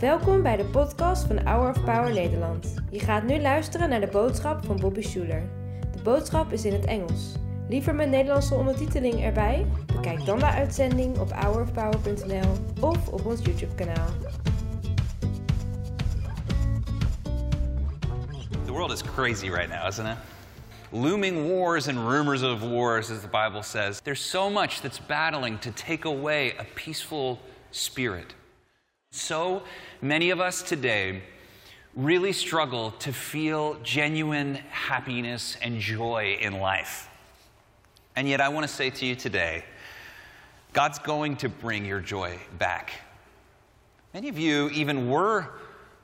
Welkom bij de podcast van Hour of Power Nederland. Je gaat nu luisteren naar de boodschap van Bobby Schuler. De boodschap is in het Engels. Liever met Nederlandse ondertiteling erbij? Bekijk dan de uitzending op hourofpower.nl of op ons YouTube kanaal. The world is crazy right now, isn't it? Looming wars and rumors of wars, as the Bible says. There's so much that's battling to take away a peaceful spirit. So many of us today really struggle to feel genuine happiness and joy in life. And yet, I want to say to you today God's going to bring your joy back. Many of you even were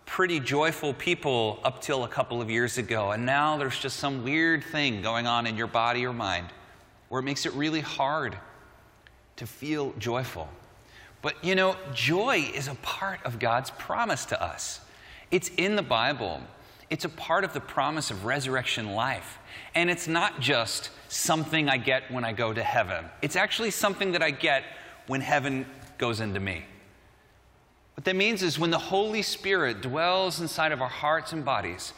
pretty joyful people up till a couple of years ago, and now there's just some weird thing going on in your body or mind where it makes it really hard to feel joyful. But you know, joy is a part of God's promise to us. It's in the Bible. It's a part of the promise of resurrection life. And it's not just something I get when I go to heaven. It's actually something that I get when heaven goes into me. What that means is when the Holy Spirit dwells inside of our hearts and bodies,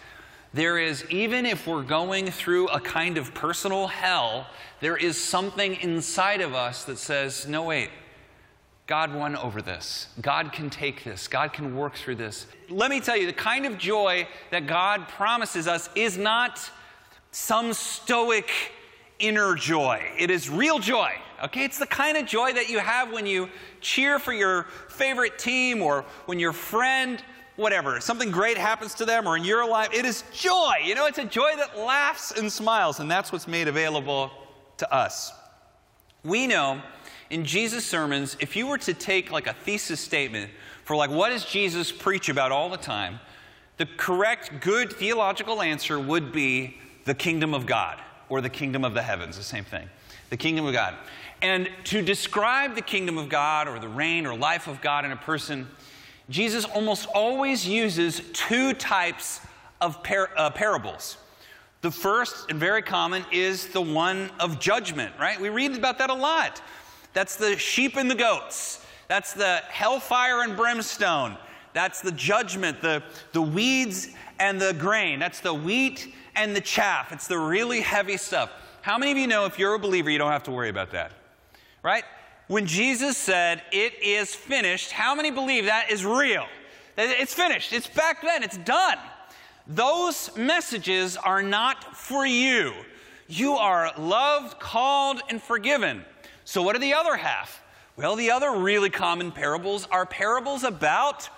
there is, even if we're going through a kind of personal hell, there is something inside of us that says, no, wait, God won over this. God can take this. God can work through this. Let me tell you, the kind of joy that God promises us is not some stoic inner joy. It is real joy. Okay? It's the kind of joy that you have when you cheer for your favorite team or when your friend, whatever, something great happens to them or in your life. It is joy. You know, it's a joy that laughs and smiles, and that's what's made available to us. We know in Jesus' sermons, if you were to take like a thesis statement for like what does Jesus preach about all the time, the correct, good theological answer would be the kingdom of God or the kingdom of the heavens, the same thing. The kingdom of God. And to describe the kingdom of God or the reign or life of God in a person, Jesus almost always uses two types of par- uh, parables. The first and very common is the one of judgment, right? We read about that a lot. That's the sheep and the goats. That's the hellfire and brimstone. That's the judgment, the, the weeds and the grain. That's the wheat and the chaff. It's the really heavy stuff. How many of you know if you're a believer, you don't have to worry about that? Right? When Jesus said, It is finished, how many believe that is real? It's finished. It's back then. It's done. Those messages are not for you. You are loved, called, and forgiven. So, what are the other half? Well, the other really common parables are parables about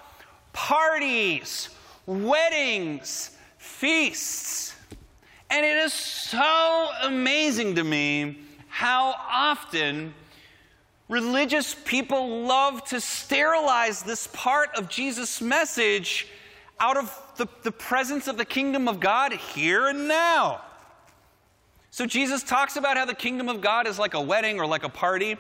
parties, weddings, feasts. And it is so amazing to me how often religious people love to sterilize this part of Jesus' message out of the, the presence of the kingdom of God here and now. So Jesus talks about how the kingdom of God is like a wedding or like a party.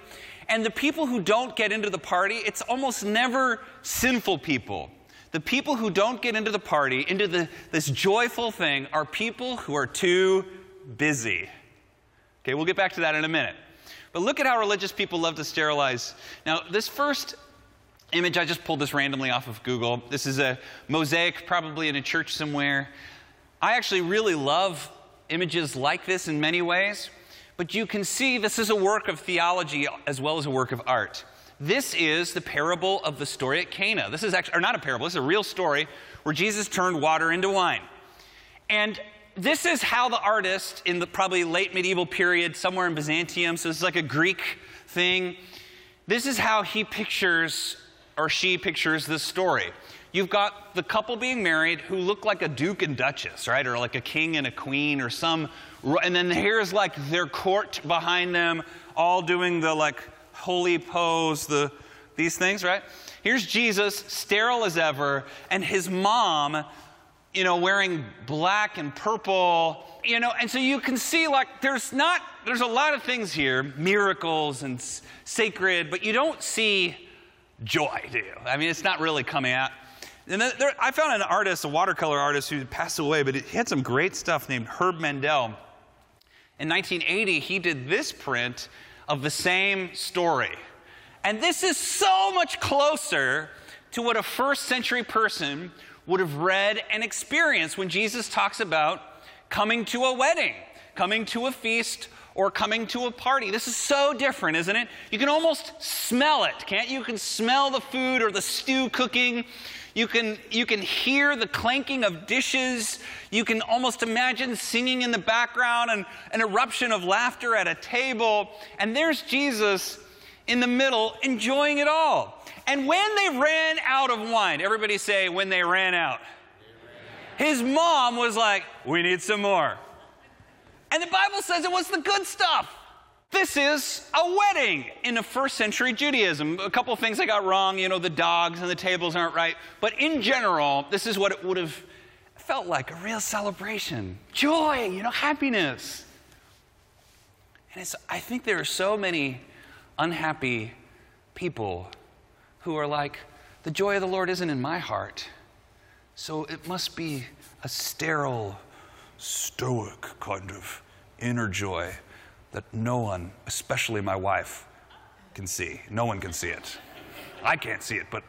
And the people who don't get into the party, it's almost never sinful people. The people who don't get into the party, into the, this joyful thing, are people who are too busy. Okay, we'll get back to that in a minute. But look at how religious people love to sterilize. Now, this first image, I just pulled this randomly off of Google. This is a mosaic, probably in a church somewhere. I actually really love images like this in many ways, but you can see this is a work of theology as well as a work of art. This is the parable of the story at Cana. This is actually, or not a parable, this is a real story where Jesus turned water into wine. And this is how the artist in the probably late medieval period, somewhere in Byzantium, so this is like a Greek thing, this is how he pictures or she pictures this story. You've got the couple being married who look like a duke and duchess, right? Or like a king and a queen or some, and then here's like their court behind them, all doing the like holy pose, the, these things, right? Here's Jesus, sterile as ever, and his mom, you know, wearing black and purple, you know, and so you can see like there's not, there's a lot of things here, miracles and sacred, but you don't see joy, do you? I mean, it's not really coming out. And then there, I found an artist, a watercolor artist who passed away, but he had some great stuff named Herb Mendel. In 1980, he did this print of the same story. And this is so much closer to what a first century person would have read and experienced when Jesus talks about coming to a wedding, coming to a feast, or coming to a party. This is so different, isn't it? You can almost smell it, can't you? You can smell the food or the stew cooking. You can, you can hear the clanking of dishes. You can almost imagine singing in the background and an eruption of laughter at a table. And there's Jesus in the middle enjoying it all. And when they ran out of wine, everybody say, when they ran out. His mom was like, we need some more. And the Bible says it was the good stuff. This is a wedding in the first century Judaism. A couple things I got wrong, you know, the dogs and the tables aren't right. But in general, this is what it would have felt like a real celebration joy, you know, happiness. And it's, I think there are so many unhappy people who are like, the joy of the Lord isn't in my heart. So it must be a sterile, stoic kind of inner joy that no one, especially my wife, can see. No one can see it. I can't see it, but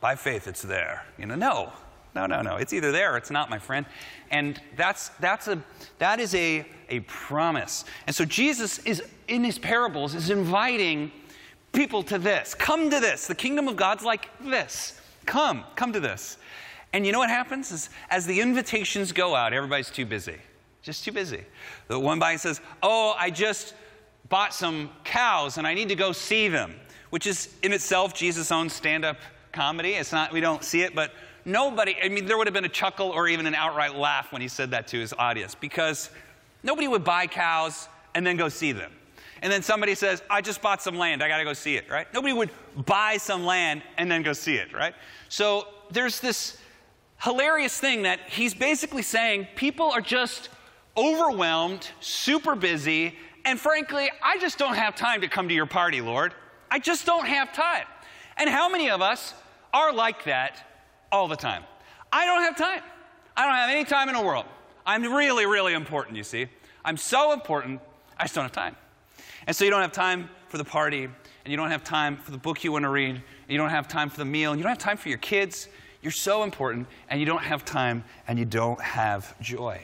by faith it's there. You know, no, no, no, no. It's either there or it's not, my friend. And that's that's a that is a a promise. And so Jesus is in his parables is inviting people to this. Come to this. The kingdom of God's like this. Come, come to this. And you know what happens is as the invitations go out, everybody's too busy. Just too busy. The one guy says, Oh, I just bought some cows and I need to go see them, which is in itself Jesus' own stand up comedy. It's not, we don't see it, but nobody, I mean, there would have been a chuckle or even an outright laugh when he said that to his audience because nobody would buy cows and then go see them. And then somebody says, I just bought some land, I gotta go see it, right? Nobody would buy some land and then go see it, right? So there's this hilarious thing that he's basically saying people are just overwhelmed, super busy, and frankly, I just don't have time to come to your party, Lord. I just don't have time. And how many of us are like that all the time? I don't have time. I don't have any time in the world. I'm really, really important, you see. I'm so important, I just don't have time. And so you don't have time for the party, and you don't have time for the book you want to read, and you don't have time for the meal, and you don't have time for your kids. You're so important, and you don't have time, and you don't have joy.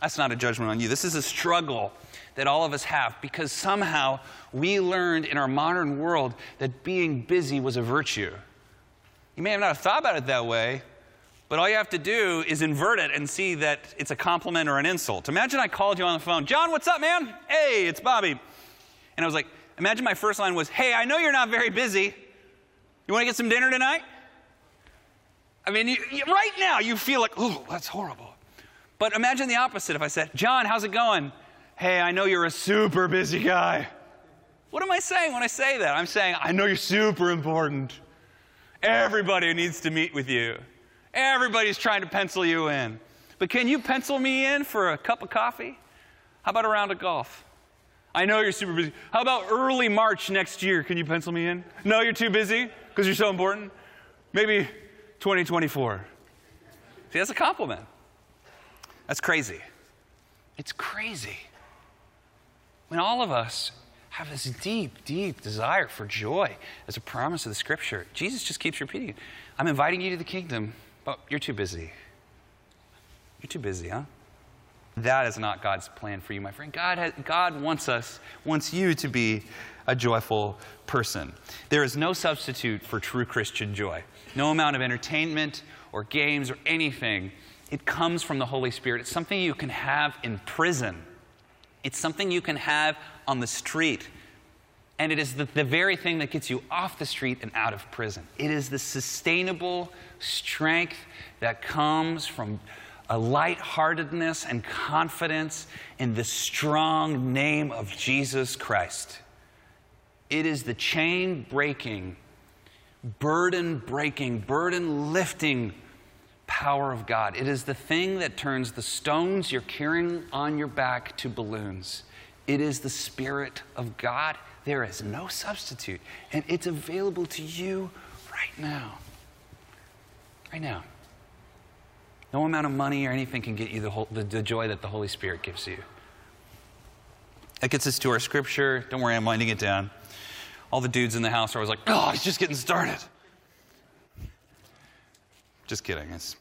That's not a judgment on you. This is a struggle that all of us have because somehow we learned in our modern world that being busy was a virtue. You may not have not thought about it that way, but all you have to do is invert it and see that it's a compliment or an insult. Imagine I called you on the phone, John, what's up, man? Hey, it's Bobby. And I was like, imagine my first line was, Hey, I know you're not very busy. You want to get some dinner tonight? I mean, you, you, right now you feel like, oh, that's horrible. But imagine the opposite if I said, John, how's it going? Hey, I know you're a super busy guy. What am I saying when I say that? I'm saying, I know you're super important. Everybody needs to meet with you. Everybody's trying to pencil you in. But can you pencil me in for a cup of coffee? How about a round of golf? I know you're super busy. How about early March next year? Can you pencil me in? No, you're too busy because you're so important? Maybe 2024. See, that's a compliment. That's crazy. It's crazy. When all of us have this deep, deep desire for joy as a promise of the scripture, Jesus just keeps repeating I'm inviting you to the kingdom, but you're too busy. You're too busy, huh? That is not God's plan for you, my friend. God, has, God wants us, wants you to be a joyful person. There is no substitute for true Christian joy. No amount of entertainment or games or anything it comes from the Holy Spirit. It's something you can have in prison, it's something you can have on the street. And it is the, the very thing that gets you off the street and out of prison. It is the sustainable strength that comes from a lightheartedness and confidence in the strong name of Jesus Christ. It is the chain breaking, burden breaking, burden lifting power of God. It is the thing that turns the stones you're carrying on your back to balloons. It is the Spirit of God. There is no substitute, and it's available to you right now. Right now. No amount of money or anything can get you the, whole, the, the joy that the Holy Spirit gives you. That gets us to our scripture. Don't worry, I'm winding it down. all the dudes in the house are always like, oh, he's just getting started. Just kidding. It's...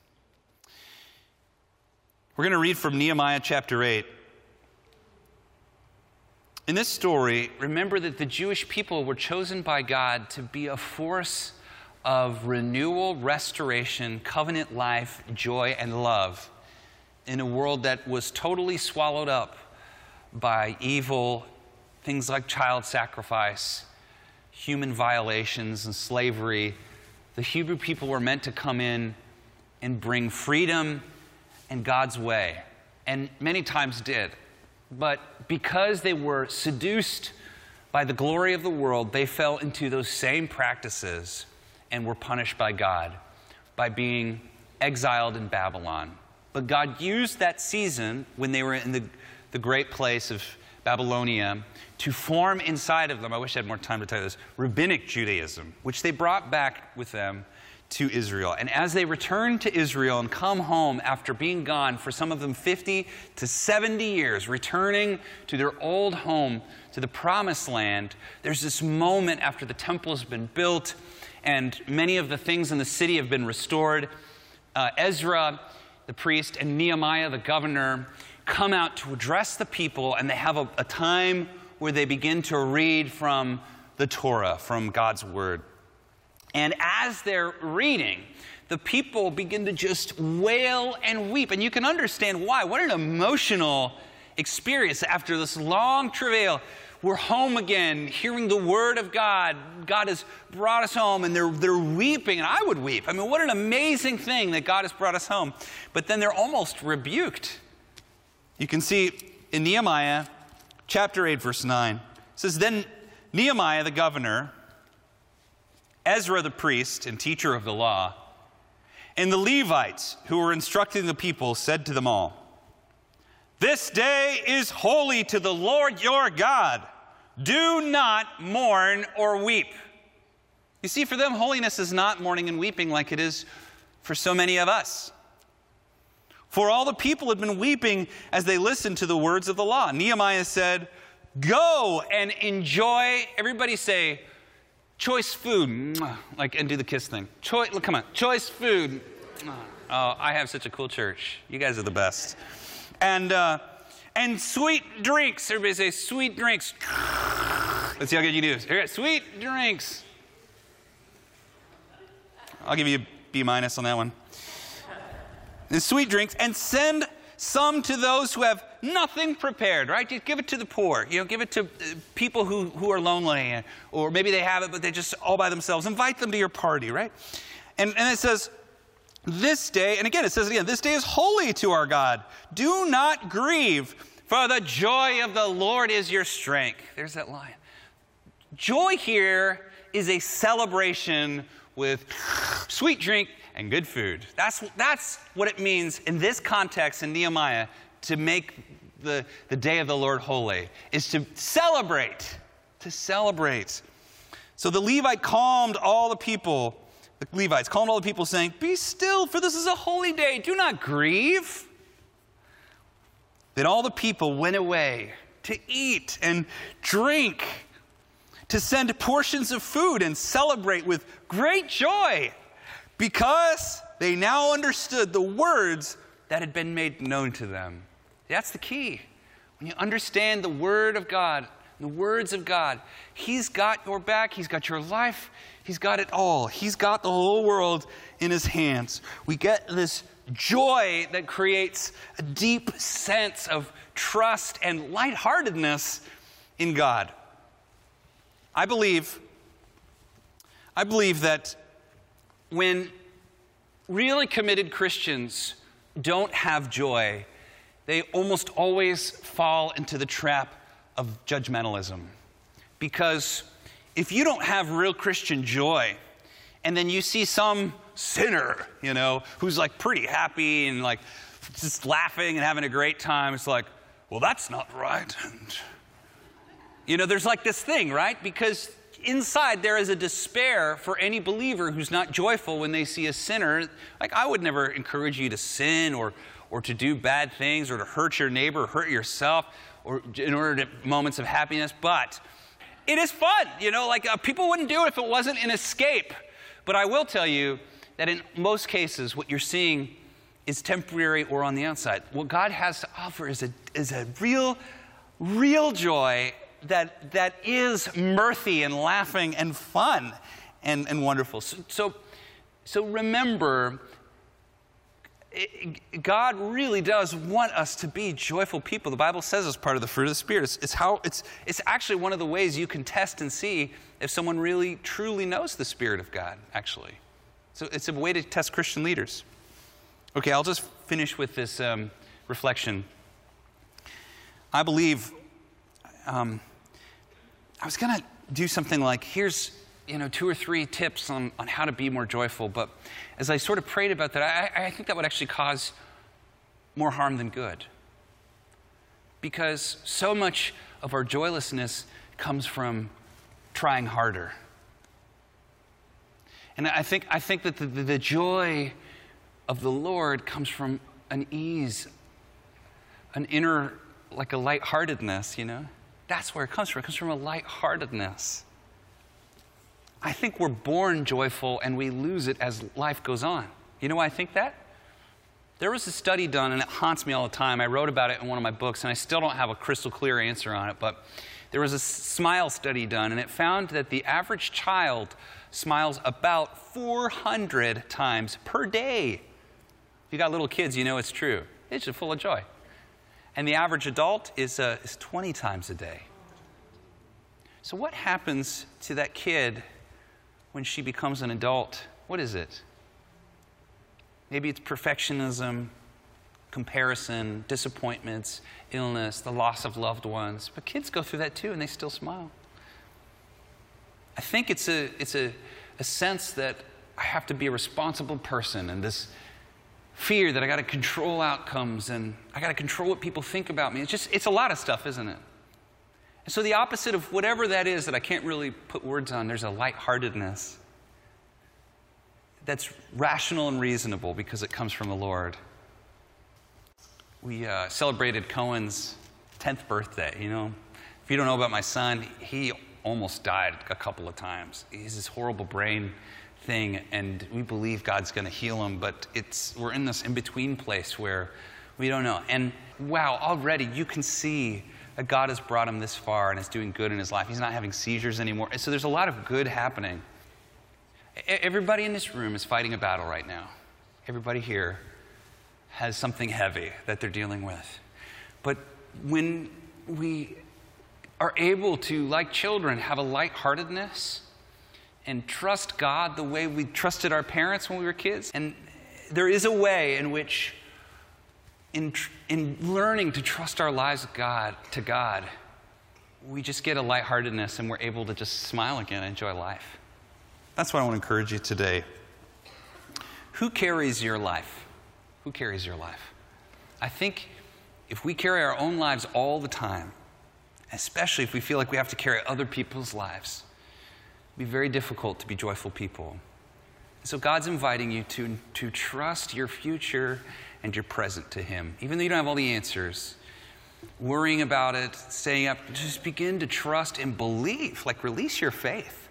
We're going to read from Nehemiah chapter 8. In this story, remember that the Jewish people were chosen by God to be a force of renewal, restoration, covenant life, joy, and love in a world that was totally swallowed up by evil, things like child sacrifice, human violations, and slavery. The Hebrew people were meant to come in and bring freedom and God's way, and many times did. But because they were seduced by the glory of the world, they fell into those same practices and were punished by God by being exiled in Babylon. But God used that season when they were in the, the great place of Babylonia to form inside of them, I wish I had more time to tell you this, rabbinic Judaism, which they brought back with them to Israel. And as they return to Israel and come home after being gone for some of them 50 to 70 years, returning to their old home, to the promised land, there's this moment after the temple has been built and many of the things in the city have been restored. Uh, Ezra, the priest, and Nehemiah, the governor, come out to address the people, and they have a, a time where they begin to read from the Torah, from God's word. And as they're reading, the people begin to just wail and weep. And you can understand why. What an emotional experience after this long travail we're home again, hearing the word of God. God has brought us home, and they're, they're weeping, and I would weep. I mean, what an amazing thing that God has brought us home. But then they're almost rebuked. You can see in Nehemiah chapter 8, verse 9, it says, Then Nehemiah the governor, Ezra the priest and teacher of the law, and the Levites who were instructing the people said to them all, This day is holy to the Lord your God. Do not mourn or weep. You see, for them, holiness is not mourning and weeping like it is for so many of us. For all the people had been weeping as they listened to the words of the law. Nehemiah said, Go and enjoy, everybody say, choice food. Like, and do the kiss thing. Choice, come on, choice food. Oh, I have such a cool church. You guys are the best. And, uh, and sweet drinks. Everybody say sweet drinks. Let's see how good you do. Here, sweet drinks. I'll give you a B minus on that one. And sweet drinks, and send some to those who have nothing prepared, right? Just give it to the poor. You know, give it to uh, people who, who are lonely, or maybe they have it, but they're just all by themselves. Invite them to your party, right? And, and it says, this day, and again, it says again, this day is holy to our God. Do not grieve, for the joy of the Lord is your strength. There's that line. Joy here is a celebration with sweet drink and good food. That's, that's what it means in this context in Nehemiah to make the, the day of the Lord holy, is to celebrate, to celebrate. So the Levite calmed all the people the Levites calling all the people, saying, Be still, for this is a holy day. Do not grieve. Then all the people went away to eat and drink, to send portions of food and celebrate with great joy, because they now understood the words that had been made known to them. That's the key. When you understand the Word of God, the words of God, He's got your back, He's got your life, He's got it all. He's got the whole world in his hands. We get this joy that creates a deep sense of trust and lightheartedness in God. I believe I believe that when really committed Christians don't have joy, they almost always fall into the trap of judgmentalism. Because if you don't have real Christian joy, and then you see some sinner, you know, who's like pretty happy and like just laughing and having a great time, it's like, well, that's not right. And, you know, there's like this thing, right? Because inside there is a despair for any believer who's not joyful when they see a sinner. Like, I would never encourage you to sin or, or to do bad things or to hurt your neighbor, hurt yourself, or in order to moments of happiness, but it is fun. You know, like uh, people wouldn't do it if it wasn't an escape. But I will tell you that in most cases, what you're seeing is temporary or on the outside. What God has to offer is a, is a real, real joy that, that is mirthy and laughing and fun and, and wonderful. So, so, so remember, God really does want us to be joyful people. The Bible says it's part of the fruit of the Spirit. It's, it's, how, it's, it's actually one of the ways you can test and see if someone really truly knows the Spirit of God, actually. So it's a way to test Christian leaders. Okay, I'll just finish with this um, reflection. I believe um, I was going to do something like here's you know two or three tips on, on how to be more joyful, but as I sort of prayed about that, I, I think that would actually cause more harm than good. Because so much of our joylessness comes from trying harder. And I think, I think that the, the, joy of the Lord comes from an ease, an inner, like a lightheartedness, you know? That's where it comes from. It comes from a lightheartedness. I think we're born joyful and we lose it as life goes on. You know why I think that? There was a study done, and it haunts me all the time. I wrote about it in one of my books, and I still don't have a crystal clear answer on it, but there was a smile study done, and it found that the average child smiles about 400 times per day. If you got little kids, you know it's true. It's just full of joy and the average adult is, uh, is 20 times a day. So, what happens to that kid when she becomes an adult? What is it? Maybe it's perfectionism, comparison, disappointments, illness, the loss of loved ones. But kids go through that too, and they still smile. I think it's a, it's a, a sense that I have to be a responsible person, and this fear that I got to control outcomes and I got to control what people think about me. It's just, it's a lot of stuff, isn't it? And so, the opposite of whatever that is that I can't really put words on, there's a lightheartedness that's rational and reasonable because it comes from the Lord. We uh, celebrated Cohen's 10th birthday. You know, if you don't know about my son, he almost died a couple of times. He's this horrible brain thing, and we believe God's going to heal him, but it's, we're in this in between place where we don't know. And wow, already you can see God has brought him this far and is doing good in his life. He's not having seizures anymore. So there's a lot of good happening. Everybody in this room is fighting a battle right now. Everybody here has something heavy that they're dealing with. But when we are able to, like children, have a lightheartedness, and trust God the way we trusted our parents when we were kids. And there is a way in which, in, in learning to trust our lives God, to God, we just get a lightheartedness and we're able to just smile again and enjoy life. That's what I want to encourage you today. Who carries your life? Who carries your life? I think if we carry our own lives all the time, especially if we feel like we have to carry other people's lives, it'd be very difficult to be joyful people. So God's inviting you to, to trust your future and you're present to Him. Even though you don't have all the answers, worrying about it, staying up, just begin to trust and believe. Like release your faith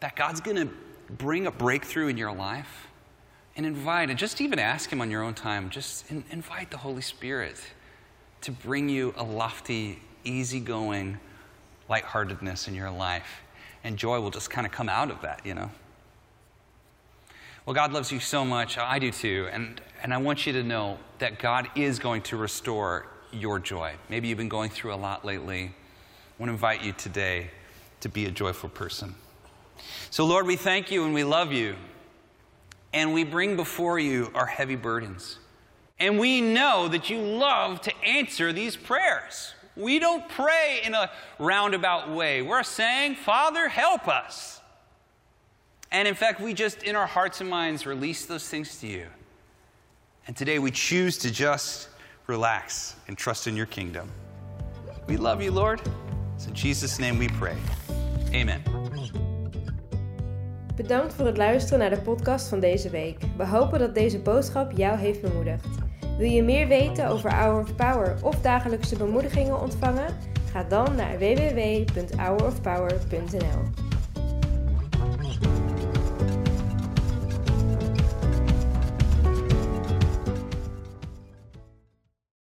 that God's going to bring a breakthrough in your life. And invite, and just even ask Him on your own time, just in, invite the Holy Spirit to bring you a lofty, easygoing lightheartedness in your life and joy will just kind of come out of that, you know. Well, God loves you so much. I do too. And, and I want you to know that God is going to restore your joy. Maybe you've been going through a lot lately. I want to invite you today to be a joyful person. So, Lord, we thank you and we love you. And we bring before you our heavy burdens. And we know that you love to answer these prayers. We don't pray in a roundabout way. We're saying, Father, help us. And in fact, we just, in our hearts and minds, release those things to you. And today we choose to just relax and trust in your kingdom. We love you, Lord. It's in Jesus' name we pray. Amen. Bedankt voor het luisteren naar de podcast van deze week. We hopen dat deze boodschap jou heeft bemoedigd. Wil je meer weten over Hour of Power of dagelijkse bemoedigingen ontvangen? Ga dan naar www.hourofpower.nl.